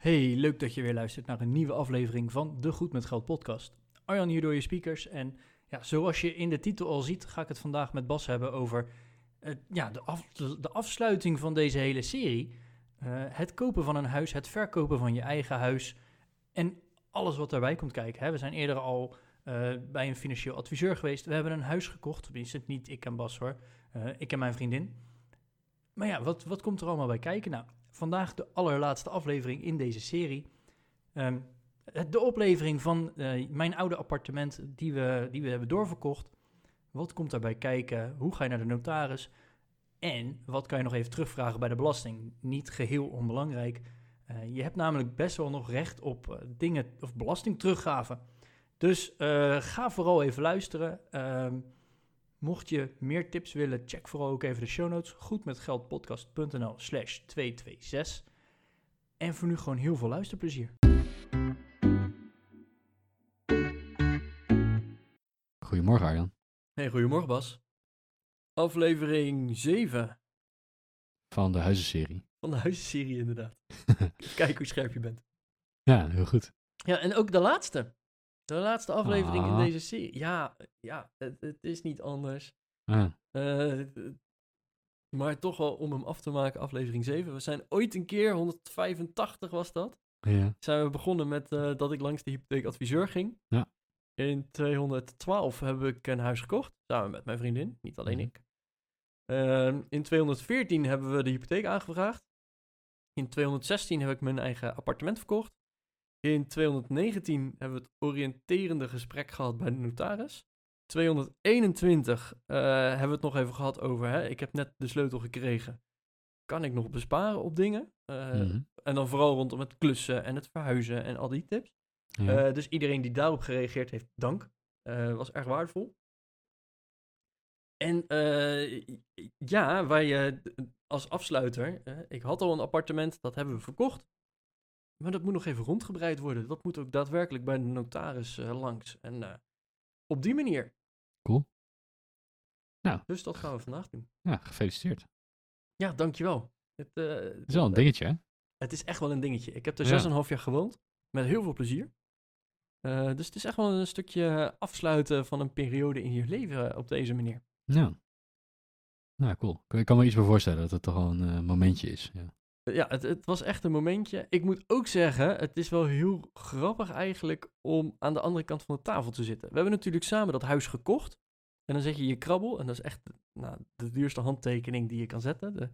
Hey, leuk dat je weer luistert naar een nieuwe aflevering van de Goed met Geld podcast. Arjan hier door je speakers en ja, zoals je in de titel al ziet, ga ik het vandaag met Bas hebben over eh, ja, de, af, de, afsluiting van deze hele serie. Eh, het kopen van een huis, het verkopen van je eigen huis en alles wat daarbij komt kijken. We zijn eerder al eh, bij een financieel adviseur geweest. We hebben een huis gekocht, tenminste niet ik en Bas hoor, ik en mijn vriendin. Maar ja, wat, wat komt er allemaal bij kijken? Nou, vandaag de allerlaatste aflevering in deze serie. Ehm, de oplevering van uh, mijn oude appartement die we, die we hebben doorverkocht. Wat komt daarbij kijken? Hoe ga je naar de notaris? En wat kan je nog even terugvragen bij de belasting? Niet geheel onbelangrijk. Uh, je hebt namelijk best wel nog recht op uh, dingen of belasting teruggaven. Dus ga vooral even luisteren. Ehm, Mocht je meer tips willen, check vooral ook even de show notes. Goedmetgeldpodcast.nl slash 226. En voor nu gewoon heel veel luisterplezier. Goedemorgen Arjan. Hey, goedemorgen Bas. Aflevering 7. Van de huizenserie. Van de huizenserie inderdaad. Kijk hoe scherp je bent. Ja, heel goed. Ja, en ook de laatste. De laatste aflevering in ah. deze serie. Ja, ja het, het is niet anders. Ah. Uh, maar toch wel om hem af te maken, aflevering 7. We zijn ooit een keer, 185 was dat. Ja. Zijn we begonnen met uh, dat ik langs de hypotheekadviseur ging. Ja. In 212 heb ik een huis gekocht, samen met mijn vriendin, niet alleen mhm. ik. Uh, in 214 hebben we de hypotheek aangevraagd. In 216 heb ik mijn eigen appartement verkocht. In 219 hebben we het oriënterende gesprek gehad bij de notaris. 221 uh, eh, hebben we het nog even gehad over. Hè? Ik heb net de sleutel gekregen. Kan ik nog besparen op dingen? Uh, mm En dan vooral rondom het klussen en het verhuizen en al die tips. Ja. Uh, dus iedereen die daarop gereageerd heeft, dank. was erg waardevol. En ja, wij als afsluiter, ik had al een appartement, dat hebben we verkocht. Maar dat moet nog even rondgebreid worden. Dat moet ook daadwerkelijk bij de notaris uh, langs. En uh, op die manier. Cool. Nou. Dus dat gaan we vandaag doen. Ja, gefeliciteerd. Ja, dankjewel. Het, uh, het is wel een dingetje, hè? Het is echt wel een dingetje. Ik heb er zes en een half jaar gewoond. Met heel veel plezier. dus het is echt wel een stukje afsluiten van een periode in je leven op deze manier. Ja. Nou, cool. Ik kan me iets bij voorstellen dat het toch wel een momentje is. Ja ja, het, het, was echt een momentje. Ik moet ook zeggen, het is wel heel grappig eigenlijk om aan de andere kant van de tafel te zitten. We hebben natuurlijk samen dat huis gekocht. En dan zet je je krabbel. En dat is echt nou, de duurste handtekening die je kan zetten. De,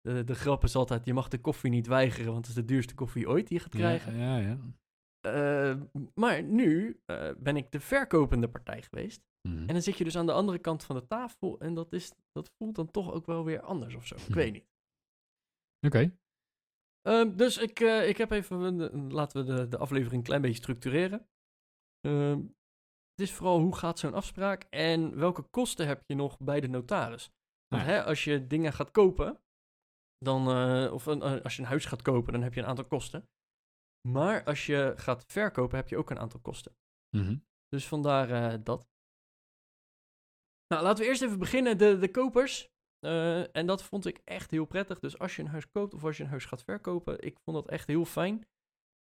de, de grap is altijd, je mag de koffie niet weigeren, want het is de duurste koffie ooit die je gaat krijgen. Ja, ja. ja. Uh, maar nu uh, ben ik de verkopende partij geweest. Mm. En dan zit je dus aan de andere kant van de tafel. En dat, is, dat voelt dan toch ook wel weer anders of zo. Ik weet niet. Oké. Um, dus ik, uh, ik heb even, laten we de, de aflevering een klein beetje structureren. Um, het is vooral hoe gaat zo'n afspraak en welke kosten heb je nog bij de notaris. Want hè, als je dingen gaat kopen, dan, uh, of uh, als je een huis gaat kopen, dan heb je een aantal kosten. Maar als je gaat verkopen, heb je ook een aantal kosten. Mm -hmm. Dus vandaar dat. Nou, laten we eerst even beginnen. De, de kopers, uh, en dat vond ik echt heel prettig. Dus als je een huis koopt of als je een huis gaat verkopen, ik vond dat echt heel fijn.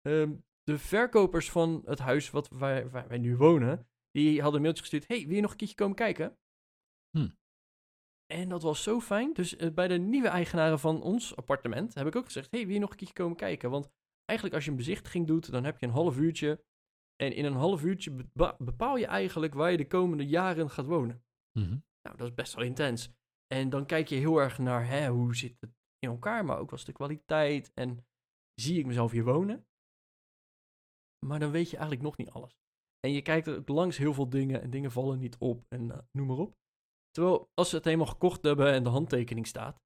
Uh, de verkopers van het huis wat wij, waar wij nu wonen, die hadden een mailtje gestuurd. Hey, wil je nog een keertje komen kijken? Hm. En dat was zo fijn. Dus uh, bij de nieuwe eigenaren van ons appartement heb ik ook gezegd: Hey, wil je nog een keertje komen kijken? Want eigenlijk als je een bezichtiging doet, dan heb je een half uurtje. En in een half uurtje bepaal je eigenlijk waar je de komende jaren gaat wonen. Mm -hmm. Nou, dat is best wel intens. En dan kijk je heel erg naar hè, hoe zit het in elkaar, maar ook wel de kwaliteit. En zie ik mezelf hier wonen? Maar dan weet je eigenlijk nog niet alles. En je kijkt er langs heel veel dingen en dingen vallen niet op en uh, noem maar op. Terwijl als ze het helemaal gekocht hebben en de handtekening staat,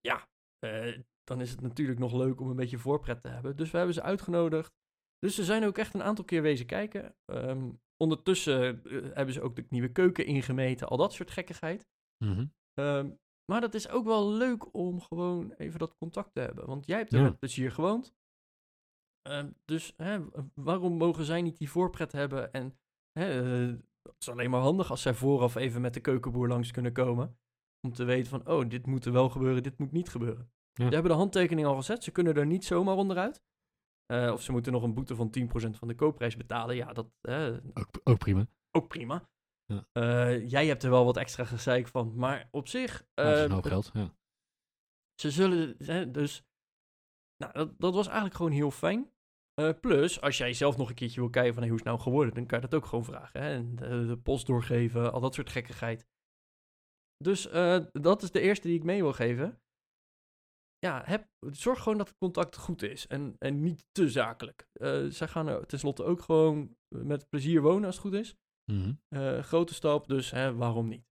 ja, uh, dan is het natuurlijk nog leuk om een beetje voorpret te hebben. Dus we hebben ze uitgenodigd. Dus ze zijn ook echt een aantal keer wezen kijken. Ehm, ondertussen eh, hebben ze ook de nieuwe keuken ingemeten, al dat soort gekkigheid. Mhm. Ehm, maar dat is ook wel leuk om gewoon even dat contact te hebben. Want jij hebt er Ja. met plezier gewoond. Ehm, dus hè, waarom mogen zij niet die voorpret hebben? En hè, eh, het is alleen maar handig als zij vooraf even met de keukenboer langs kunnen komen. Om te weten van, oh, dit moet er wel gebeuren, dit moet niet gebeuren. Ja. Ze hebben de handtekening al gezet, ze kunnen er niet zomaar onderuit. Eh, of ze moeten nog een boete van 10% van de koopprijs betalen. Ja, dat eh, Ook, ook prima. ook prima. Ja. Eh, jij hebt er wel wat extra gezeik van, maar op zich... Dat is een hoop geld. Ja. ze zullen hè, dus. Nou, dat, dat was eigenlijk gewoon heel fijn. Eh, plus, als jij zelf nog een keertje wil kijken van hey, hoe is het nou geworden, dan kan je dat ook gewoon vragen. Hè? En de, de post doorgeven, al dat soort gekkigheid. Dus eh, dat is de eerste die ik mee wil geven. Ja, heb, zorg gewoon dat het contact goed is en, en niet te zakelijk. Zij gaan er tenslotte ook gewoon met plezier wonen als het goed is. Mhm. Eh, grote stap, dus hè, waarom niet?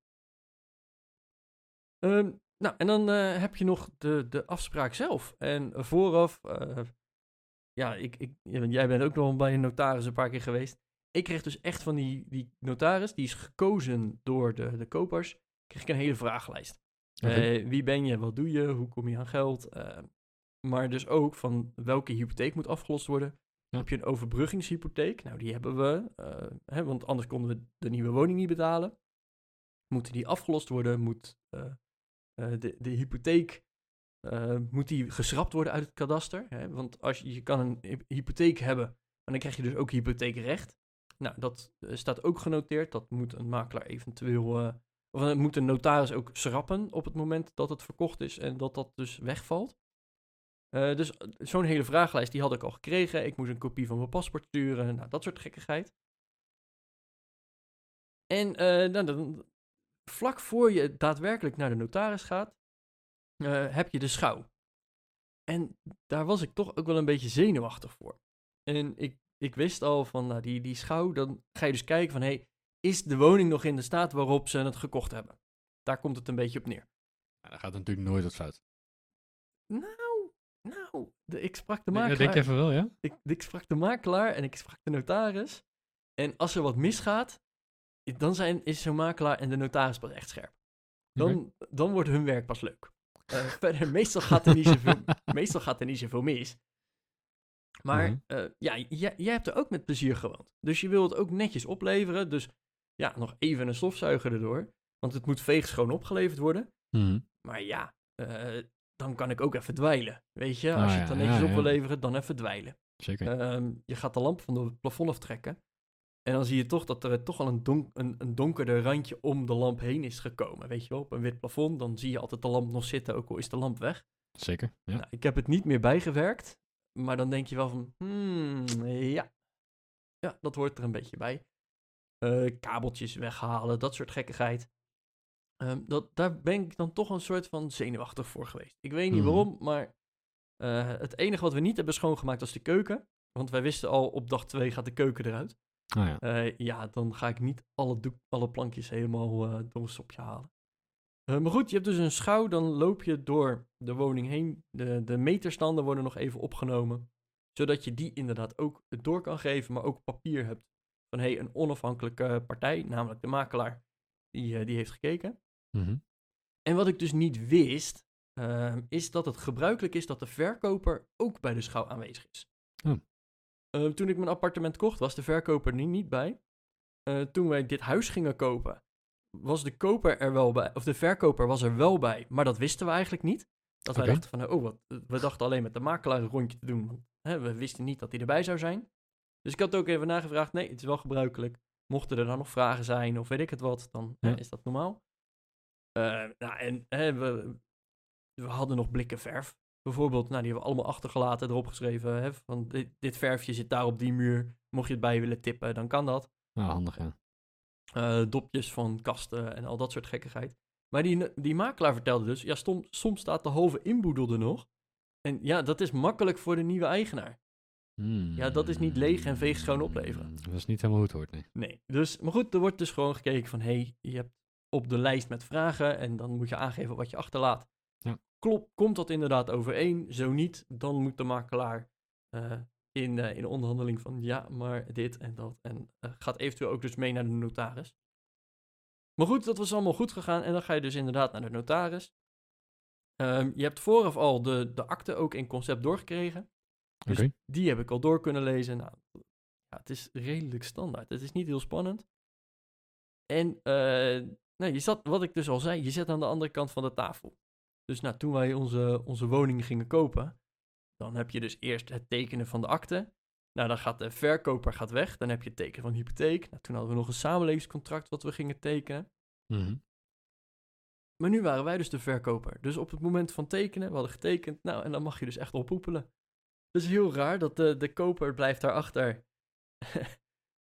Ehm, nou, en dan eh, heb je nog de, de afspraak zelf. En vooraf, eh, ja, ik, ik, jij bent ook nog bij een notaris een paar keer geweest. Ik kreeg dus echt van die, die notaris, die is gekozen door de, de kopers, kreeg ik een hele vragenlijst. Wie ben je, wat doe je, hoe kom je aan geld? Maar dus ook van welke hypotheek moet afgelost worden. Ja. Heb je een overbruggingshypotheek? Nou, die hebben we, eh, hè, want anders konden we de nieuwe woning niet betalen. Moeten die afgelost worden? Moet eh, eh, de, de hypotheek moet die geschrapt worden uit het kadaster? Hè? Want als je, je kan een hy- hypotheek hebben, maar dan krijg je dus ook hypotheekrecht. Nou, dat staat ook genoteerd. Dat moet een makelaar eventueel, of moet een notaris ook schrappen op het moment dat het verkocht is en dat dat dus wegvalt. Eh, dus eh, zo'n hele vragenlijst die had ik al gekregen. Ik moest een kopie van mijn paspoort sturen. Nou, dat soort gekkigheid. En eh, nou, dan, vlak voor je daadwerkelijk naar de notaris gaat, heb je de schouw. En daar was ik toch ook wel een beetje zenuwachtig voor. En ik, ik wist al van nou, die, die schouw, dan ga je dus kijken van, hey, is de woning nog in de staat waarop ze het gekocht hebben? Daar komt het een beetje op neer. Ja, dan gaat natuurlijk nooit wat fout. Nou, nou, de, ik sprak de Ja, makelaar. denk je even wel, ja? ik, ik sprak de makelaar en ik sprak de notaris. En als er wat misgaat, dan zijn, is zo'n makelaar en de notaris pas echt scherp. Dan, dan wordt hun werk pas leuk. Eh, verder, meestal gaat, er niet zoveel, meestal gaat er niet zoveel mis. Maar Mhm. eh, ja, jij, jij hebt er ook met plezier gewoond. Dus je wilt het ook netjes opleveren. Dus ja, nog even een stofzuiger erdoor. Want het moet veegschoon opgeleverd worden. Mhm. Maar ja, eh, dan kan ik ook even dwijlen. Weet je, Ah, als je het dan ja, netjes op wil leveren, dan even dwijlen. Zeker. Ehm, je gaat de lamp van het plafond aftrekken. En dan zie je toch dat er toch al een, donk, een, een donkerder randje om de lamp heen is gekomen. Weet je wel, op een wit plafond, dan zie je altijd de lamp nog zitten, ook al is de lamp weg. Zeker. Ja. Nou, ik heb het niet meer bijgewerkt, maar dan denk je wel van, hmm, ja. Ja, dat hoort er een beetje bij. Eh, kabeltjes weghalen, dat soort gekkigheid. Ehm, dat, daar ben ik dan toch een soort van zenuwachtig voor geweest. Ik weet niet Mhm. waarom, maar eh, het enige wat we niet hebben schoongemaakt was de keuken. Want wij wisten al, op dag 2 gaat de keuken eruit. Ah ja. Eh, ja, dan ga ik niet alle, doek, alle plankjes helemaal eh, door een sopje halen. Maar goed, je hebt dus een schouw, dan loop je door de woning heen. De, de meterstanden worden nog even opgenomen. Zodat je die inderdaad ook door kan geven, maar ook papier hebt van hey, een onafhankelijke partij, namelijk de makelaar, die, die heeft gekeken. Mhm. En wat ik dus niet wist, ehm, is dat het gebruikelijk is dat de verkoper ook bij de schouw aanwezig is. Oh. Eh, toen ik mijn appartement kocht, was de verkoper er niet bij. Eh, toen wij dit huis gingen kopen, was de koper er wel bij, of de verkoper was er wel bij, maar dat wisten we eigenlijk niet. Dat wij dachten van, oh, wat, we dachten alleen met de makelaar een rondje te doen, want hè, we wisten niet dat hij erbij zou zijn. Dus ik had ook even nagevraagd, nee, het is wel gebruikelijk. Mochten er dan nog vragen zijn of weet ik het wat, dan hè, is dat normaal. Eh, nou, en hè, we, we hadden nog blikken verf. Bijvoorbeeld, nou, die hebben we allemaal achtergelaten, erop geschreven. Hè, van dit, dit verfje zit daar op die muur. Mocht je het bij willen tippen, dan kan dat. Nou, handig, ja. Eh, dopjes van kasten en al dat soort gekkigheid. Maar die, die makelaar vertelde dus, ja, stom, soms staat de halve inboedel er nog. En ja, dat is makkelijk voor de nieuwe eigenaar. Ja, dat is niet leeg en veeg schoon opleveren. Hmm, Dat is niet helemaal hoe het hoort, nee. Nee, dus, maar goed, er wordt dus gewoon gekeken van, hé, hey, je hebt op de lijst met vragen en dan moet je aangeven wat je achterlaat. Ja. Klopt, komt dat inderdaad overeen? Zo niet, dan moet de makelaar eh, in, eh, in onderhandeling van ja, maar dit en dat. En eh, gaat eventueel ook dus mee naar de notaris. Maar goed, dat was allemaal goed gegaan. En dan ga je dus inderdaad naar de notaris. Ehm, je hebt vooraf al de, de akte ook in concept doorgekregen. Dus Oké. die heb ik al door kunnen lezen. Nou, ja, het is redelijk standaard. Het is niet heel spannend. En nou, je zat, wat ik dus al zei, je zit aan de andere kant van de tafel. Dus nou, toen wij onze, onze woning gingen kopen, dan heb je dus eerst het tekenen van de akte. Nou, dan gaat de verkoper gaat weg. Dan heb je het tekenen van de hypotheek. Nou, toen hadden we nog een samenlevingscontract wat we gingen tekenen. Mhm. Maar nu waren wij dus de verkoper. Dus op het moment van tekenen, we hadden getekend. Nou, en dan mag je dus echt oppoepelen. Is heel raar dat de, de koper blijft daarachter.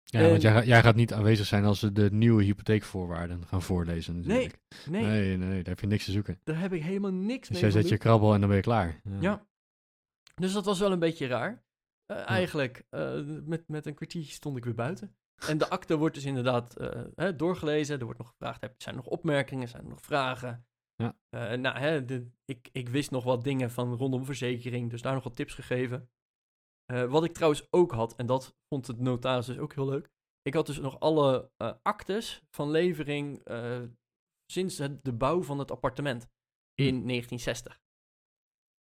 Ja, En- want jij, ga- jij gaat niet aanwezig zijn als ze de nieuwe hypotheekvoorwaarden gaan voorlezen natuurlijk. Nee, nee, nee, daar heb je niks te zoeken. daar heb ik helemaal niks Dus mee jij van zet je krabbel en dan ben je klaar. Ja. Dus dat was wel een beetje raar. Eh, Eigenlijk, eh, met, met een kwartiertje stond ik weer buiten. En de akte wordt dus inderdaad eh, hè, doorgelezen. Er wordt nog gevraagd, heb, zijn er nog opmerkingen, zijn er nog vragen? Ja. Nou, hè, de, ik, ik wist nog wat dingen van rondom verzekering, dus daar nog wat tips gegeven. Eh, wat ik trouwens ook had, en dat vond de notaris dus ook heel leuk. Ik had dus nog alle eh, actes van levering eh, sinds het, de bouw van het appartement in 1960.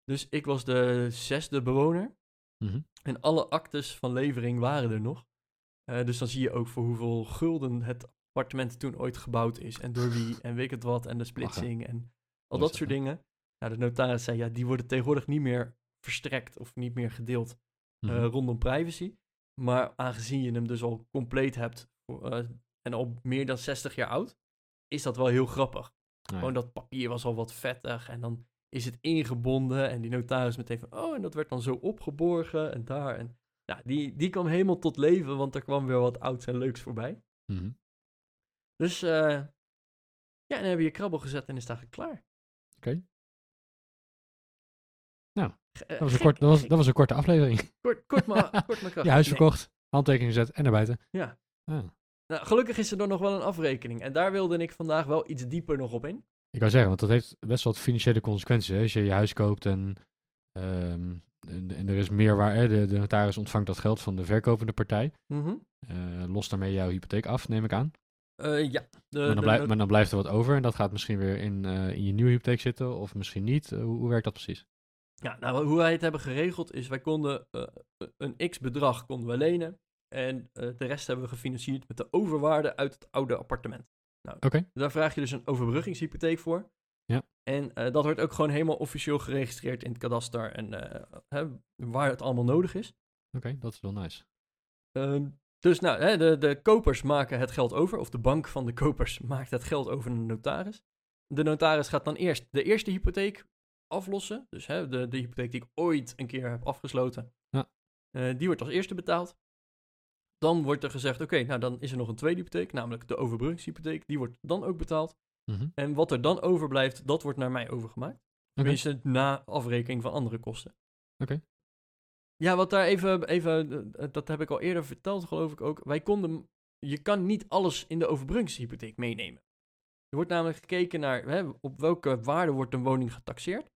Dus ik was de zesde bewoner. Mhm. En alle actes van levering waren er nog. Dus dan zie je ook voor hoeveel gulden het appartement toen ooit gebouwd is. En door wie en weet ik het wat. En de splitsing en al Mooi dat soort dingen. Nou, de notaris zei, ja, die worden tegenwoordig niet meer verstrekt of niet meer gedeeld eh, Mhm. rondom privacy. Maar aangezien je hem dus al compleet hebt eh, en al meer dan 60 jaar oud, is dat wel heel grappig. Nou. Gewoon dat papier was al wat vettig en dan is het ingebonden en die notaris meteen van, oh, en dat werd dan zo opgeborgen en daar. En ja, die, die kwam helemaal tot leven, want er kwam weer wat ouds en leuks voorbij. Mhm. Dus eh, ja, en dan heb je je krabbel gezet en is het eigenlijk klaar. Oké. Nou, eh, Dat was, een kort, dat, was, gek. dat was een korte aflevering. Kort, kort maar, kort maar. Je huis Nee. verkocht, handtekening gezet en naar buiten. Ja. Ah. Nou, gelukkig is er dan nog wel een afrekening. En daar wilde ik vandaag wel iets dieper nog op in. Ik wou zeggen, want dat heeft best wel wat financiële consequenties. Hè? Als je je huis koopt en, ehm, en, en er is meer waar, hè? De, de notaris ontvangt dat geld van de verkopende partij. Mhm. eh lost daarmee jouw hypotheek af, neem ik aan. Eh, ja. De, maar, dan de- blijft, de- maar dan blijft er wat over en dat gaat misschien weer in, in je nieuwe hypotheek zitten of misschien niet. Hoe, hoe werkt dat precies? Ja, nou, hoe wij het hebben geregeld is, wij konden eh, een x-bedrag konden we lenen. En eh, de rest hebben we gefinancierd met de overwaarde uit het oude appartement. Nou, daar vraag je dus een overbruggingshypotheek voor. Ja. En eh, dat wordt ook gewoon helemaal officieel geregistreerd in het kadaster en eh, hè, waar het allemaal nodig is. Oké, dat is wel nice. Ehm, dus nou, hè, de, de kopers maken het geld over, of de bank van de kopers maakt het geld over naar de notaris. De notaris gaat dan eerst de eerste hypotheek aflossen. Dus hè, de, de hypotheek die ik ooit een keer heb afgesloten, Ja. eh, die wordt als eerste betaald. Dan wordt er gezegd, oké, nou dan is er nog een tweede hypotheek, namelijk de overbruggingshypotheek. Die wordt dan ook betaald. Mhm. En wat er dan overblijft, dat wordt naar mij overgemaakt. Oké. Tenminste, na afrekening van andere kosten. Oké. Ja, wat daar even, even, eh, dat heb ik al eerder verteld, geloof ik ook. Wij konden, je kan niet alles in de overbruggingshypotheek meenemen. Er wordt namelijk gekeken naar hè, op welke waarde wordt een woning getaxeerd.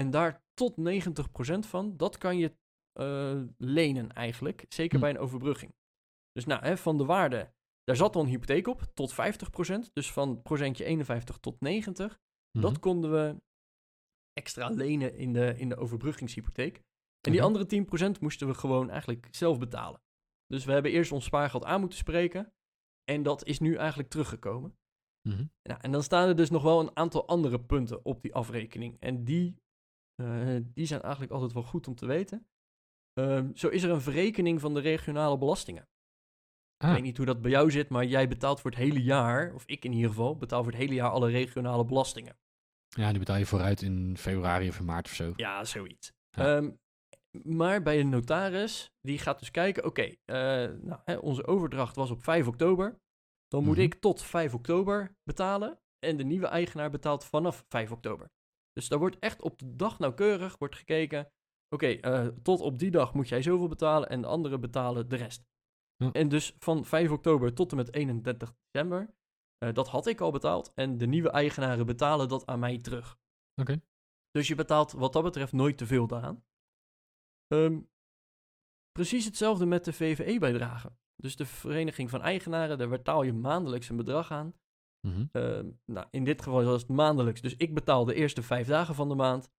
En daar tot 90% van, dat kan je eh, lenen eigenlijk. Zeker Hm. bij een overbrugging. Dus nou, hè, van de waarde, daar zat al een hypotheek op, tot 50%. Dus van procentje 51 tot 90. Mhm. Dat konden we extra lenen in de, in de overbruggingshypotheek. En die Oké. andere 10% moesten we gewoon eigenlijk zelf betalen. Dus we hebben eerst ons spaargeld aan moeten spreken. En dat is nu eigenlijk teruggekomen. Mhm. Nou, en dan staan er dus nog wel een aantal andere punten op die afrekening. En die, die zijn eigenlijk altijd wel goed om te weten. Ehm, zo is er een verrekening van de regionale belastingen. Ik Ah, weet niet hoe dat bij jou zit, maar jij betaalt voor het hele jaar, of ik in ieder geval, betaal voor het hele jaar alle regionale belastingen. ja, die betaal je vooruit in februari of in maart of zo. Ja, zoiets. Ja. Ehm, maar bij een notaris, die gaat dus kijken, oké, eh, nou, hè, onze overdracht was op 5 oktober. Dan moet Mhm. ik tot 5 oktober betalen en de nieuwe eigenaar betaalt vanaf 5 oktober. Dus daar wordt echt op de dag nauwkeurig wordt gekeken, oké, eh, tot op die dag moet jij zoveel betalen en de anderen betalen de rest. Ja. En dus van 5 oktober tot en met 31 december, eh, dat had ik al betaald en de nieuwe eigenaren betalen dat aan mij terug. Oké. Dus je betaalt wat dat betreft nooit te veel daaraan. Ehm, Precies hetzelfde met de VVE-bijdrage. Dus de Vereniging van Eigenaren, daar betaal je maandelijks een bedrag aan. Mhm. Ehm, nou, in dit geval was het maandelijks. Dus ik betaal de eerste vijf dagen van de maand.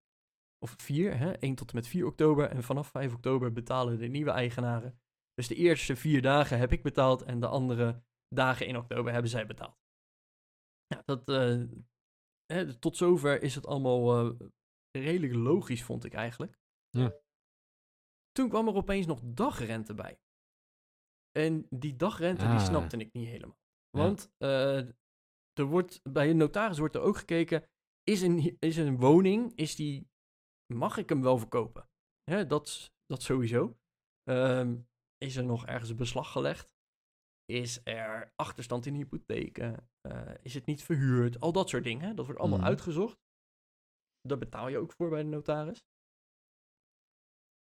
Of vier, hè, 1 tot en met 4 oktober. En vanaf 5 oktober betalen de nieuwe eigenaren. Dus de eerste vier dagen heb ik betaald. En de andere dagen in oktober hebben zij betaald. Ja, dat, eh, hè, tot zover is het allemaal eh, redelijk logisch, vond ik eigenlijk. Ja. Toen kwam er opeens nog dagrente bij. En die dagrente, die Ah. snapte ik niet helemaal. Ja. Want eh, er wordt, bij een notaris wordt er ook gekeken, is een, is een woning, is die, mag ik hem wel verkopen? Hè, dat, dat sowieso. Ehm, is er nog ergens een beslag gelegd? Is er achterstand in hypotheken? Eh, is het niet verhuurd? Al dat soort dingen. Dat wordt allemaal Mhm. uitgezocht. Daar betaal je ook voor bij de notaris.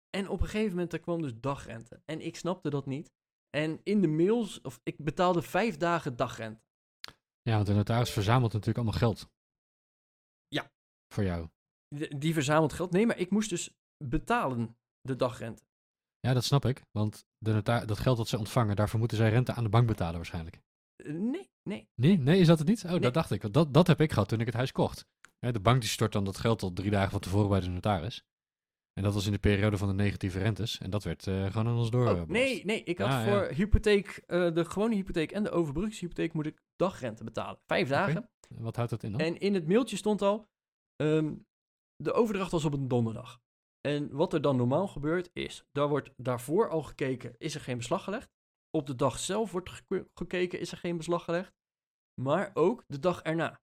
En op een gegeven moment er kwam dus dagrente. En ik snapte dat niet. En in de mails, of ik betaalde vijf dagen dagrente. Ja, want de notaris verzamelt natuurlijk allemaal geld. Ja. Voor jou. Die verzamelt geld. Nee, maar ik moest dus betalen de dagrente. Ja, dat snap ik. Want de nota- dat geld dat ze ontvangen, daarvoor moeten zij rente aan de bank betalen waarschijnlijk. Eh, Nee, nee. Nee, nee, is dat het niet? Oh, Nee. dat dacht ik. Want dat, dat heb ik gehad toen ik het huis kocht. De bank die stort dan dat geld al drie dagen van tevoren bij de notaris. En dat was in de periode van de negatieve rentes. En dat werd eh, gewoon aan ons door. Oh, eh, nee, nee. Ik had ja. voor hypotheek, eh, de gewone hypotheek en de overbruggingshypotheek moet ik dagrente betalen. Vijf dagen. Wat houdt dat in dan? En in het mailtje stond al, ehm, de overdracht was op een donderdag. En wat er dan normaal gebeurt is, daar wordt daarvoor al gekeken, is er geen beslag gelegd. Op de dag zelf wordt geke- gekeken, is er geen beslag gelegd. Maar ook de dag erna.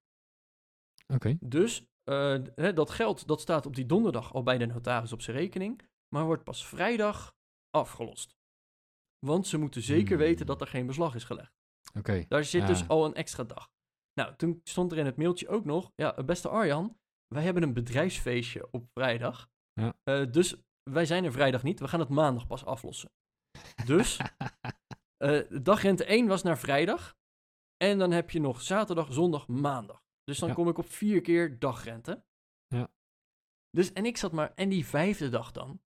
Oké. Dus eh, hè, dat geld dat staat op die donderdag al bij de notaris op zijn rekening, maar wordt pas vrijdag afgelost. Want ze moeten zeker Hmm. weten dat er geen beslag is gelegd. Oké. Daar zit Ja. dus al een extra dag. Nou, toen stond er in het mailtje ook nog, ja, beste Arjan, wij hebben een bedrijfsfeestje op vrijdag. Ja. Eh, dus wij zijn er vrijdag niet, we gaan het maandag pas aflossen. Dus eh, dagrente 1 was naar vrijdag. En dan heb je nog zaterdag, zondag, maandag. Dus dan Ja. kom ik op vier keer dagrente. Ja. Dus, en ik zat maar, en die vijfde dag dan?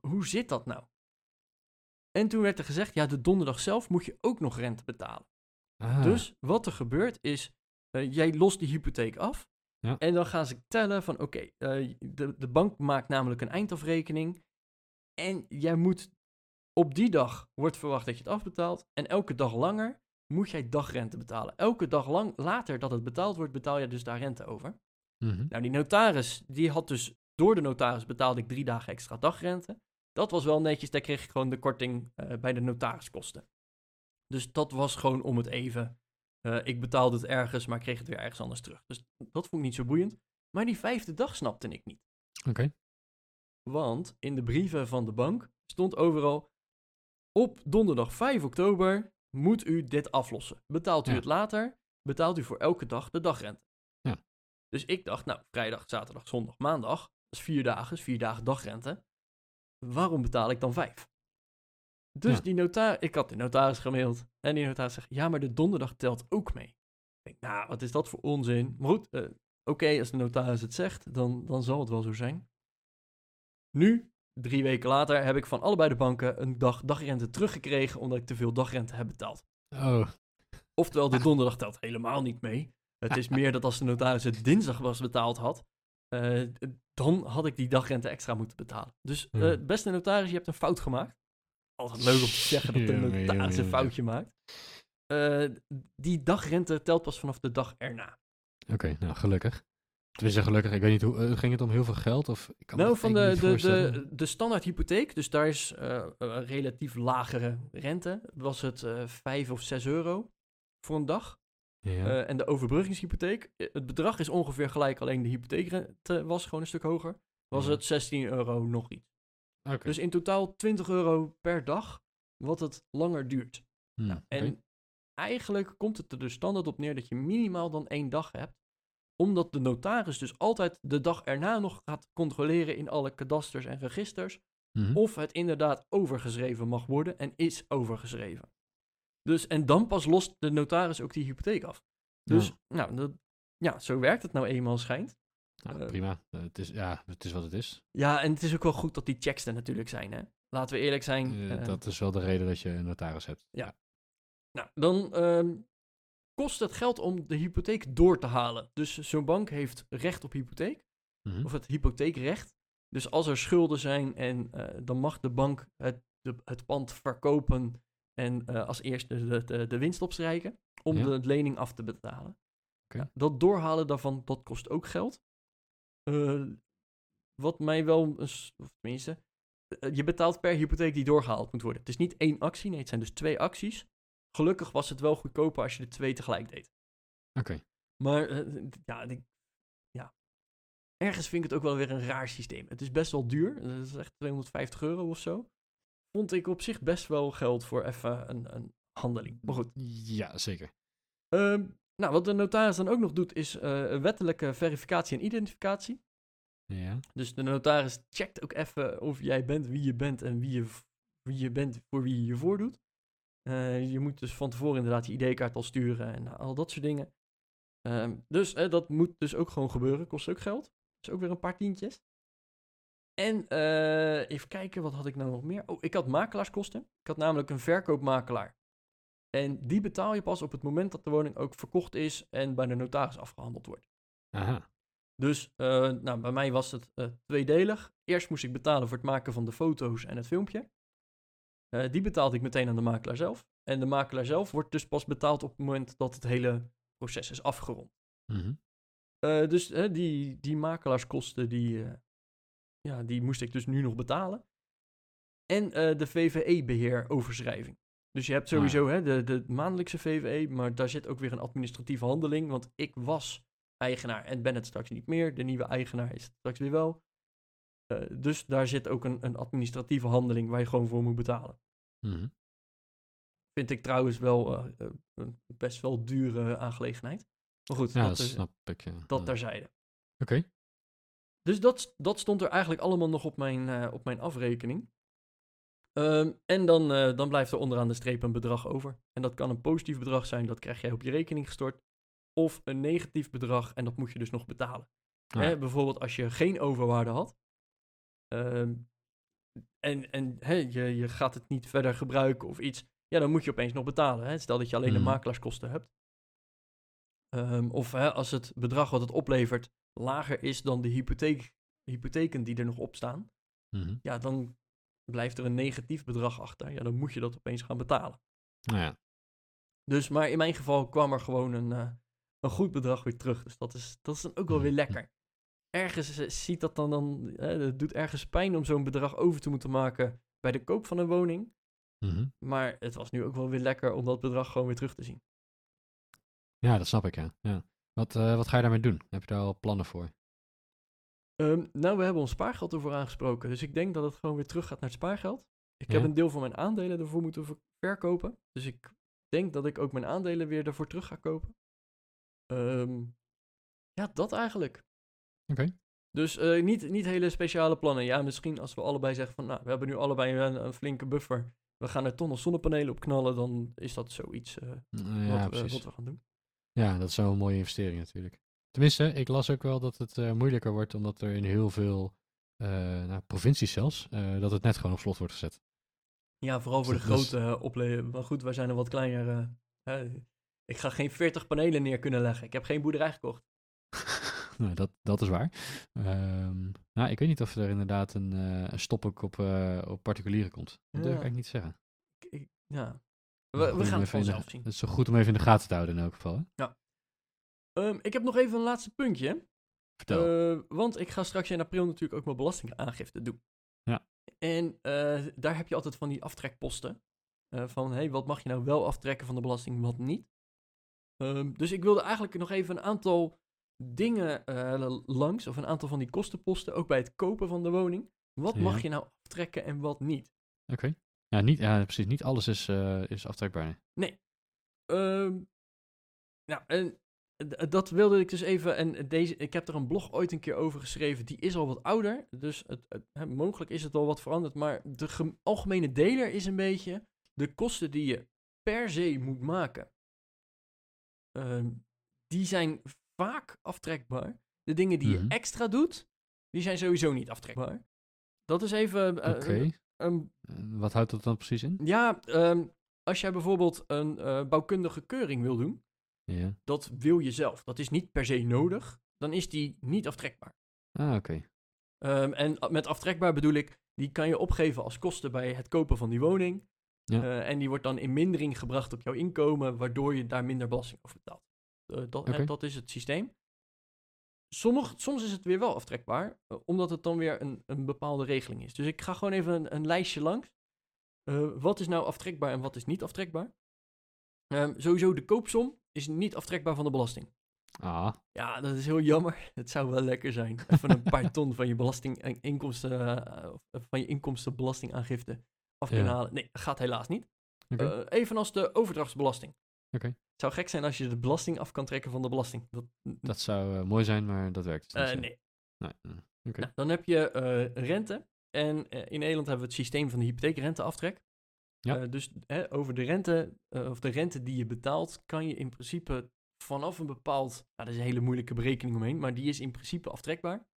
Hoe zit dat nou? En toen werd er gezegd, ja, de donderdag zelf moet je ook nog rente betalen. Ah, Dus wat er gebeurt is, eh, jij lost die hypotheek af. Ja. En dan gaan ze tellen van, oké, eh, de, de bank maakt namelijk een eindafrekening. En jij moet, op die dag wordt verwacht dat je het afbetaalt. En elke dag langer moet jij dagrente betalen. Elke dag lang, later dat het betaald wordt, betaal je dus daar rente over. mhm. Nou, die notaris, die had dus, door de notaris betaalde ik drie dagen extra dagrente. Dat was wel netjes, daar kreeg ik gewoon de korting eh, bij de notariskosten. Dus dat was gewoon om het even. Eh, ik betaalde het ergens, maar kreeg het weer ergens anders terug. Dus dat vond ik niet zo boeiend. Maar die vijfde dag snapte ik niet. Oké. Want in de brieven van de bank stond overal... Op donderdag 5 oktober moet u dit aflossen. Betaalt u Ja. het later, betaalt u voor elke dag de dagrente. Ja. Dus ik dacht, nou, vrijdag, zaterdag, zondag, maandag... Dat is vier dagen, is vier dagen dagrente. Waarom betaal ik dan vijf? Dus Ja. die notaris... Ik had de notaris gemaild. En die notaris zegt, ja, maar de donderdag telt ook mee. Ik denk, nou, wat is dat voor onzin? Maar goed, eh, oké, als de notaris het zegt, dan, dan zal het wel zo zijn. Nu, drie weken later, heb ik van allebei de banken een dag dagrente teruggekregen omdat ik te veel dagrente heb betaald. Oh, Oftewel, de donderdag telt helemaal niet mee. Het is meer dat als de notaris het dinsdag was betaald had, eh, dan had ik die dagrente extra moeten betalen. Dus Ja. beste notaris, je hebt een fout gemaakt. Altijd leuk om te zeggen dat de notaris een foutje maakt. Eh, die dagrente telt pas vanaf de dag erna. oké. Nou, gelukkig. Tenminste, gelukkig. Ik weet niet hoe... eh, ging het om heel veel geld? Of, ik kan Nou, van de, de, de, de standaard hypotheek, dus daar is eh, een relatief lagere rente, was het eh 5 of 6 euro voor een dag. Ja. En de overbruggingshypotheek, het bedrag is ongeveer gelijk, alleen de hypotheekrente was gewoon een stuk hoger. Was Ja. het 16 euro nog iets. Dus in totaal 20 euro per dag, wat het langer duurt. Nou. En eigenlijk komt het er dus standaard op neer dat je minimaal dan één dag hebt. Omdat de notaris dus altijd de dag erna nog gaat controleren in alle kadasters en registers. Mhm. Of het inderdaad overgeschreven mag worden en is overgeschreven. Dus, en dan pas lost de notaris ook die hypotheek af. Dus, Ja. nou, dat, ja, zo werkt het nou eenmaal schijnt. Nou, eh, prima. Eh, het, is, ja, het is wat het is. Ja, en het is ook wel goed dat die checks er natuurlijk zijn, hè. laten we eerlijk zijn. Eh, dat is wel de reden dat je een notaris hebt. Nou, dan ehm, kost het geld om de hypotheek door te halen. Dus zo'n bank heeft recht op hypotheek, Mhm. of het hypotheekrecht. Dus als er schulden zijn, en, eh, dan mag de bank het, de, het pand verkopen en eh, als eerste de, de, de winst opstrijken om Ja. de lening af te betalen. Ja, dat doorhalen daarvan, dat kost ook geld. Eh, wat mij wel, of tenminste, je betaalt per hypotheek die doorgehaald moet worden. Het is niet één actie, nee, het zijn dus twee acties. Gelukkig was het wel goedkoper als je de twee tegelijk deed. Oké. Maar eh, ja, ik- ja, ergens vind ik het ook wel weer een raar systeem. Het is best wel duur. Het is echt 250 euro of zo. Vond ik op zich best wel geld voor even een, een handeling. Maar goed. Ja, zeker. Ehm, nou, wat de notaris dan ook nog doet, is eh, wettelijke verificatie en identificatie. Ja. Dus de notaris checkt ook even of jij bent wie je bent en wie je, wie je bent voor wie je je voordoet. Eh, je moet dus van tevoren inderdaad je ID-kaart al sturen en al dat soort dingen. Ehm, dus dat moet dus ook gewoon gebeuren. Kost ook geld. Dus ook weer een paar tientjes. En eh, even kijken, wat had ik nou nog meer? Oh, ik had makelaarskosten. Ik had namelijk een verkoopmakelaar. En die betaal je pas op het moment dat de woning ook verkocht is en bij de notaris afgehandeld wordt. Aha. Dus eh, nou, bij mij was het tweedelig. Eerst moest ik betalen voor het maken van de foto's en het filmpje. Eh, die betaalde ik meteen aan de makelaar zelf. En de makelaar zelf wordt dus pas betaald op het moment dat het hele proces is afgerond. Mhm. Eh, dus die, die makelaarskosten, die, eh, ja, die moest ik dus nu nog betalen. En de VVE-beheeroverschrijving. Dus je hebt sowieso hè, de, de maandelijkse VVE, maar daar zit ook weer een administratieve handeling. Want ik was eigenaar en ben het straks niet meer. De nieuwe eigenaar is het straks weer wel. Eh, dus daar zit ook een, een administratieve handeling waar je gewoon voor moet betalen. Mhm. Vind ik trouwens wel eh, eh, een best wel dure aangelegenheid. Maar goed, Ja, dat, dat is, snap ik. Ja. dat terzijde. Oké. Dus dat, dat stond er eigenlijk allemaal nog op mijn, op mijn afrekening. Ehm, en dan, dan blijft er onderaan de streep een bedrag over. En dat kan een positief bedrag zijn, dat krijg jij op je rekening gestort. Of een negatief bedrag en dat moet je dus nog betalen. Hè, bijvoorbeeld als je geen overwaarde had. Ehm, en en hè, je, je gaat het niet verder gebruiken of iets. Ja, dan moet je opeens nog betalen. Hè? Stel dat je alleen de Mhm. makelaarskosten hebt. Ehm, of hè, als het bedrag wat het oplevert lager is dan de hypotheek, hypotheken die er nog op staan. mhm. Ja, dan blijft er een negatief bedrag achter. Ja, dan moet je dat opeens gaan betalen. Nou ja. Dus, maar in mijn geval kwam er gewoon een, eh, een goed bedrag weer terug. Dus dat is, dat is dan ook wel weer Mhm. lekker. Ergens eh, ziet dat dan, dan eh, het doet ergens pijn om zo'n bedrag over te moeten maken bij de koop van een woning. Mhm. Maar het was nu ook wel weer lekker om dat bedrag gewoon weer terug te zien. Ja, dat snap ik, ja. ja. Wat, eh, wat ga je daarmee doen? Heb je daar al plannen voor? Ehm, nou, we hebben ons spaargeld ervoor aangesproken. Dus ik denk dat het gewoon weer terug gaat naar het spaargeld. Ik heb een deel van mijn aandelen ervoor moeten ver- verkopen. Dus ik denk dat ik ook mijn aandelen weer ervoor terug ga kopen. Ehm, ja, dat eigenlijk. Oké. Dus eh, niet, niet hele speciale plannen. Ja, misschien als we allebei zeggen van, nou, we hebben nu allebei een, een flinke buffer. We gaan er nog zonnepanelen op knallen. Dan is dat zoiets eh, Mm, Ja, wat, we, precies. wat we gaan doen. Ja, dat is wel een mooie investering natuurlijk. Tenminste, ik las ook wel dat het eh, moeilijker wordt omdat er in heel veel eh, nou, provincies zelfs, eh, dat het net gewoon op slot wordt gezet. Ja, vooral voor de Dus is- grote uh. Maar goed, wij zijn er wat kleiner. eh, ik ga geen 40 panelen neer kunnen leggen. Ik heb geen boerderij gekocht. Nou, dat, dat is waar. Ehm, nou, ik weet niet of er inderdaad een, eh, een stop ook op, eh, op particulieren komt. Dat durf ik Ja. eigenlijk niet zeggen. Ik- ik- ja. We, om gaan het de- vanzelf zien. Het is zo goed om even in de gaten te houden in elk geval. Hè? Ehm, ik heb nog even een laatste puntje. Vertel. Eh, want ik ga straks in april natuurlijk ook mijn belastingaangifte doen. Ja. En daar heb je altijd van die aftrekposten. Van, hey, wat mag je nou wel aftrekken van de belasting, wat niet. Ehm, dus ik wilde eigenlijk nog even een aantal dingen eh, langs, of een aantal van die kostenposten, ook bij het kopen van de woning. Wat Ja. mag je nou aftrekken en wat niet? Oké. Ja, niet, ja, precies. Niet alles is, eh, is aftrekbaar. nee. Nou, en dat wilde ik dus even. En deze, ik heb er een blog ooit een keer over geschreven. Die is al wat ouder. Dus het, het- hè, mogelijk is het al wat veranderd. Maar de gem- algemene deler is een beetje de kosten die je per se moet maken. Ehm, die zijn vaak aftrekbaar. De dingen die Mhm. je extra doet, die zijn sowieso niet aftrekbaar. Dat is even. eh, Oké. Ehm, En wat houdt dat dan precies in? ja, ehm, als jij bijvoorbeeld een eh, bouwkundige keuring wil doen, dat wil je zelf. Dat is niet per se nodig. Dan is die niet aftrekbaar. Ah, oké. Ehm, en met aftrekbaar bedoel ik, die kan je opgeven als kosten bij het kopen van die woning. Ja. Eh, en die wordt dan in mindering gebracht op jouw inkomen, waardoor je daar minder belasting over betaalt. Eh, dat, dat is het systeem. Sommig, soms is het weer wel aftrekbaar, eh, omdat het dan weer een, een bepaalde regeling is. Dus ik ga gewoon even een, een lijstje langs. Eh, wat is nou aftrekbaar en wat is niet aftrekbaar? Ehm, sowieso de koopsom is niet aftrekbaar van de belasting. Ah, Ja, dat is heel jammer. Het zou wel lekker zijn. Even een paar ton van je belasting en inkomsten, eh, of van je inkomstenbelastingaangifte af kunnen Ja. halen. Nee, gaat helaas niet. oké. Eh, evenals de overdrachtsbelasting. Oké. Het zou gek zijn als je de belasting af kan trekken van de belasting. Dat, Dat zou eh, mooi zijn, maar dat werkt dus eh, niet. nee. nee. nee. Nou, dan heb je eh, rente. En eh, in Nederland hebben we het systeem van de hypotheekrenteaftrek. Ja. Eh, dus hè, over de rente, eh, of de rente die je betaalt, kan je in principe vanaf een bepaald, nou, dat is een hele moeilijke berekening omheen, maar die is in principe aftrekbaar.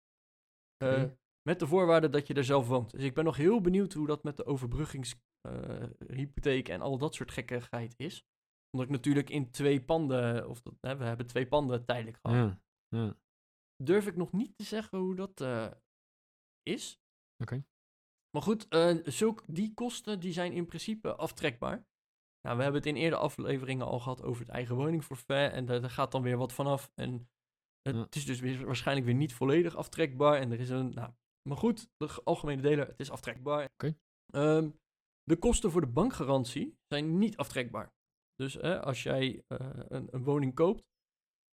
Eh, met de voorwaarde dat je er zelf woont. Dus ik ben nog heel benieuwd hoe dat met de overbruggingshypotheek en al dat soort gekkigheid is. Omdat ik natuurlijk in twee panden, of dat, hè, we hebben twee panden tijdelijk gehad Ja. ja. durf ik nog niet te zeggen hoe dat eh, is. Oké. Maar goed, zulk, die kosten die zijn in principe aftrekbaar. Nou, we hebben het in eerdere afleveringen al gehad over het eigen woningforfait. En daar, daar gaat dan weer wat vanaf. En het, Ja. is dus weer, waarschijnlijk weer niet volledig aftrekbaar. En er is een. Nou, maar goed, de algemene delen, het is aftrekbaar. Oké. Ehm, de kosten voor de bankgarantie zijn niet aftrekbaar. Dus als jij eh, een, een woning koopt,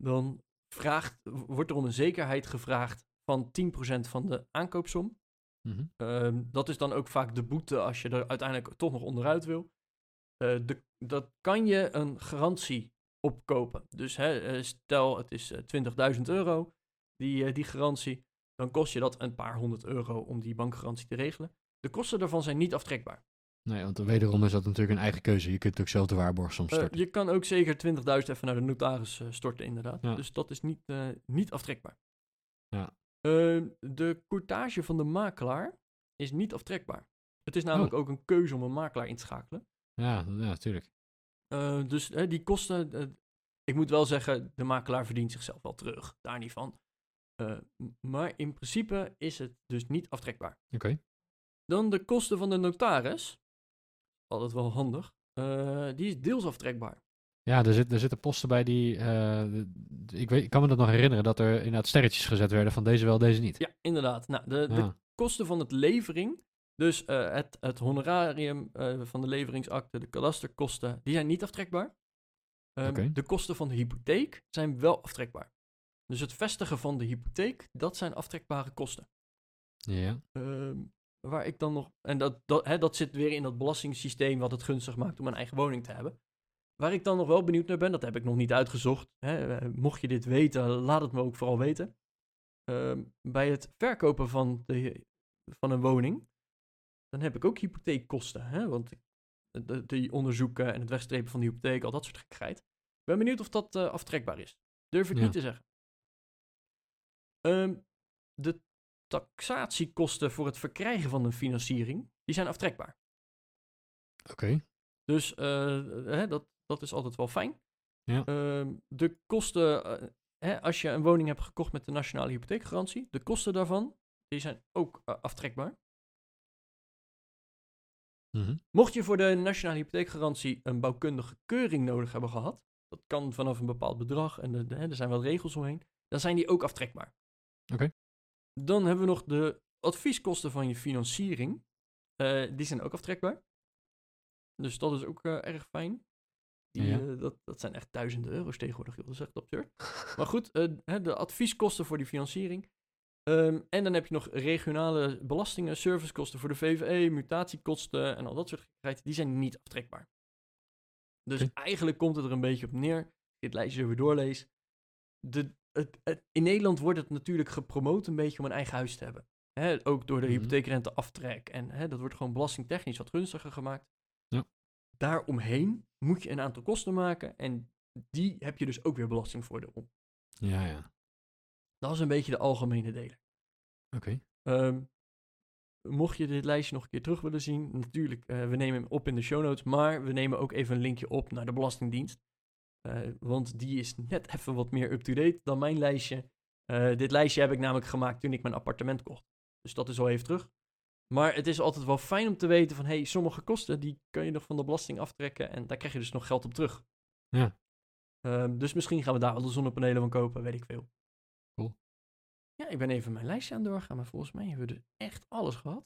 dan vraagt, wordt er om een zekerheid gevraagd van 10% van de aankoopsom. Mhm. Ehm, dat is dan ook vaak de boete als je er uiteindelijk toch nog onderuit wil. Eh, de, dat kan je een garantie opkopen. Dus hè, eh, stel het is eh, 20.000 euro, die, die garantie. Dan kost je dat een paar honderd euro om die bankgarantie te regelen. De kosten daarvan zijn niet aftrekbaar. Nee, want wederom is dat natuurlijk een eigen keuze. Je kunt ook zelf de waarborgsom Eh, starten. je kan ook zeker 20.000 even naar de notaris eh, storten, inderdaad. Ja. Dus dat is niet, eh, niet aftrekbaar. Ja. Eh, de courtage van de makelaar is niet aftrekbaar. Het is namelijk Oh. ook een keuze om een makelaar in te schakelen. Ja, ja, natuurlijk. Eh, dus die kosten, ik moet wel zeggen, de makelaar verdient zichzelf wel terug. Daar niet van. Eh, m- maar in principe is het dus niet aftrekbaar. Oké. Dan de kosten van de notaris. Altijd wel handig. Eh, die is deels aftrekbaar. Ja, er, zit, er zitten posten bij die... eh, ik, weet, ik kan me dat nog herinneren, dat er inderdaad sterretjes gezet werden van deze wel, deze niet. Ja, inderdaad. Nou, de, de Ja. kosten van het levering, dus eh, het, het honorarium van de leveringsakte, de kadasterkosten, die zijn niet aftrekbaar. Oké. De kosten van de hypotheek zijn wel aftrekbaar. Dus het vestigen van de hypotheek, dat zijn aftrekbare kosten. Ja. Ehm, waar ik dan nog, en dat, dat, hè, dat zit weer in dat belastingssysteem wat het gunstig maakt om een eigen woning te hebben. Waar ik dan nog wel benieuwd naar ben, dat heb ik nog niet uitgezocht. Hè, eh, mocht je dit weten, laat het me ook vooral weten. Ehm, bij het verkopen van, de, van een woning, dan heb ik ook hypotheekkosten. Hè, want de, die onderzoeken en het wegstrepen van de hypotheek, al dat soort gekkigheid. Ik ben benieuwd of dat eh, aftrekbaar is. Durf ik Ja. niet te zeggen. Ehm, de taxatiekosten voor het verkrijgen van een financiering, die zijn aftrekbaar. Oké. Dus eh, hè, dat, dat is altijd wel fijn. Ja. Ehm, de kosten, eh, hè, als je een woning hebt gekocht met de nationale hypotheekgarantie, de kosten daarvan, die zijn ook eh, aftrekbaar. Mhm. Mocht je voor de nationale hypotheekgarantie een bouwkundige keuring nodig hebben gehad, dat kan vanaf een bepaald bedrag en de, de- hè, er zijn wel regels omheen, dan zijn die ook aftrekbaar. Oké. Dan hebben we nog de advieskosten van je financiering. Eh, die zijn ook aftrekbaar. Dus dat is ook eh, erg fijn. Die, Ja. eh, dat, dat zijn echt duizenden euro's tegenwoordig, joh. dat is echt absurd. maar goed, de advieskosten voor die financiering. Ehm, en dan heb je nog regionale belastingen, servicekosten voor de VVE, mutatiekosten en al dat soort gekkigheid. Die zijn niet aftrekbaar. Dus eigenlijk komt het er een beetje op neer, dit lijstje weer doorlees. De, het, het- in Nederland wordt het natuurlijk gepromoot een beetje om een eigen huis te hebben. Hè, ook door de Mhm. hypotheekrenteaftrek. En hè, dat wordt gewoon belastingtechnisch wat gunstiger gemaakt. Ja. Daaromheen moet je een aantal kosten maken. En die heb je dus ook weer belastingvoordeel op. Ja, ja. Dat is een beetje de algemene delen. Oké. Ehm, mocht je dit lijstje nog een keer terug willen zien, natuurlijk, eh, we nemen hem op in de show notes, maar we nemen ook even een linkje op naar de Belastingdienst. Eh, want die is net even wat meer up-to-date dan mijn lijstje. Eh, dit lijstje heb ik namelijk gemaakt toen ik mijn appartement kocht. Dus dat is al even terug. Maar het is altijd wel fijn om te weten van, hey, sommige kosten die kun je nog van de belasting aftrekken en daar krijg je dus nog geld op terug. Ja. Ehm, dus misschien gaan we daar wel de zonnepanelen van kopen, weet ik veel. Cool. Ja, ik ben even mijn lijstje aan het doorgaan, maar volgens mij hebben we dus echt alles gehad.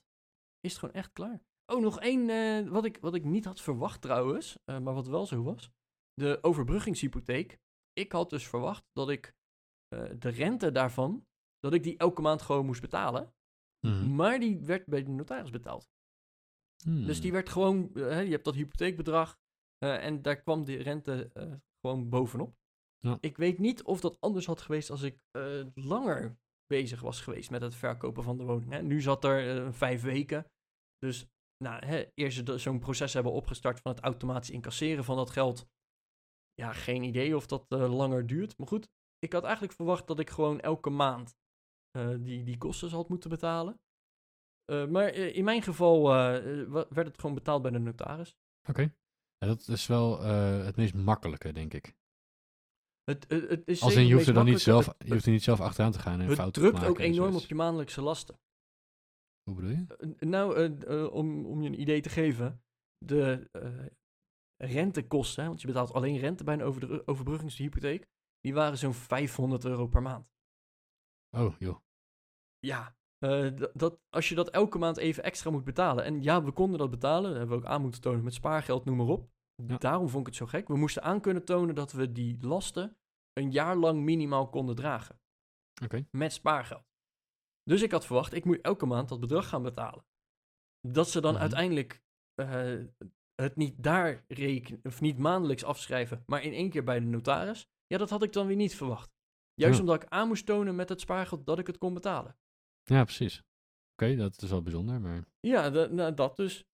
Is het gewoon echt klaar. Oh, nog één, eh, wat, ik, wat ik niet had verwacht trouwens, maar wat wel zo was. De overbruggingshypotheek. Ik had dus verwacht dat ik eh, de rente daarvan, dat ik die elke maand gewoon moest betalen. Mhm. Maar die werd bij de notaris betaald. Dus Hmm. die werd gewoon, eh, je hebt dat hypotheekbedrag eh, en daar kwam de rente gewoon bovenop. Ja. Ik weet niet of dat anders had geweest als ik langer bezig was geweest met het verkopen van de woning. Hè. Nu zat er vijf weken. Dus nou, hè, eerst zo'n proces hebben opgestart van het automatisch incasseren van dat geld. Ja, geen idee of dat eh, langer duurt. Maar goed, ik had eigenlijk verwacht dat ik gewoon elke maand eh, die, die kosten had moeten betalen. Eh, maar in mijn geval werd het gewoon betaald bij de notaris. Oké. Ja, dat is wel het meest makkelijke, denk ik. Het, het, het is Als in, je het hoeft er dan niet zelf, je hoeft er niet zelf achteraan te gaan en Het, het fouten drukt te maken. ook en enorm zoiets. op je maandelijkse lasten. Hoe bedoel je? Nou, om, om je een idee te geven. De rentekosten, want je betaalt alleen rente bij een over, overbruggingshypotheek. Die waren zo'n 500 euro per maand. Oh, joh. Ja, eh, dat, als je dat elke maand even extra moet betalen. En ja, we konden dat betalen. Dat hebben we ook aan moeten tonen met spaargeld, noem maar op. Ja. Daarom vond ik het zo gek. We moesten aan kunnen tonen dat we die lasten een jaar lang minimaal konden dragen. Oké. Met spaargeld. Dus ik had verwacht, ik moet elke maand dat bedrag gaan betalen. Dat ze dan Mhm. uiteindelijk eh, het niet daar rekenen, of niet maandelijks afschrijven, maar in één keer bij de notaris. Ja, dat had ik dan weer niet verwacht. Juist Ja. omdat ik aan moest tonen met het spaargeld dat ik het kon betalen. Ja, precies. Oké, dat is wel bijzonder, maar... Ja, nou, dat dus.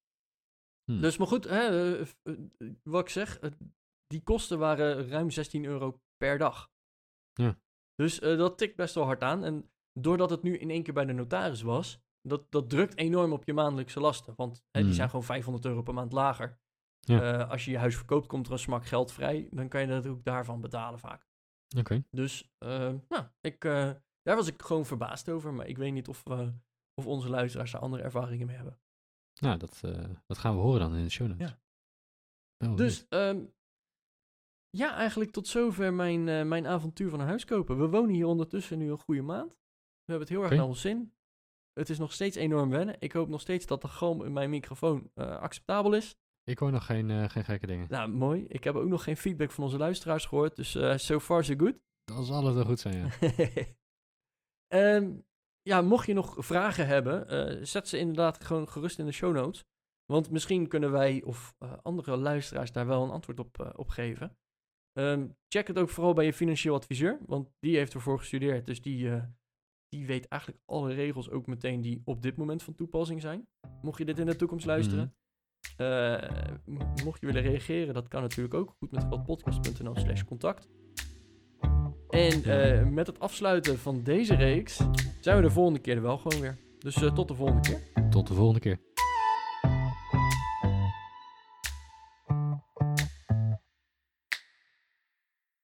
Hmm. Dus, maar goed, hè, eh, eh, wat ik zeg, eh, die kosten waren ruim 16 euro per dag. Ja. Dus dat tikt best wel hard aan. En doordat het nu in één keer bij de notaris was, dat, dat drukt enorm op je maandelijkse lasten. Want hè, die Hmm. zijn gewoon 500 euro per maand lager. Ja. Eh, als je je huis verkoopt, komt er een smak geld vrij. Dan kan je dat ook daarvan betalen vaak. Oké. Dus eh, nou, ik, eh, daar was ik gewoon verbaasd over. Maar ik weet niet of, of onze luisteraars daar andere ervaringen mee hebben. Nou, dat, dat gaan we horen dan in de show notes. Ja. Dus ehm, ja, eigenlijk tot zover mijn, mijn avontuur van een huis kopen. We wonen hier ondertussen nu een goede maand. We hebben het heel erg Oké. naar ons zin. Het is nog steeds enorm wennen. Ik hoop nog steeds dat de galm in mijn microfoon eh, acceptabel is. Ik hoor nog geen, eh, geen gekke dingen. Nou, mooi. Ik heb ook nog geen feedback van onze luisteraars gehoord. Dus eh so far so good. Dat zal het wel goed zijn, ja. Ehm, ja, mocht je nog vragen hebben, zet ze inderdaad gewoon gerust in de show notes. Want misschien kunnen wij of andere luisteraars daar wel een antwoord op, op geven. Ehm, check het ook vooral bij je financieel adviseur, want die heeft ervoor gestudeerd. Dus die, die weet eigenlijk alle regels ook meteen die op dit moment van toepassing zijn. Mocht je dit in de toekomst luisteren. Eh, m- mocht je willen reageren, dat kan natuurlijk ook. Goed met podcast.nl slash contact. En eh, met het afsluiten van deze reeks zijn we de volgende keer er wel gewoon weer. Dus eh, tot de volgende keer. Tot de volgende keer.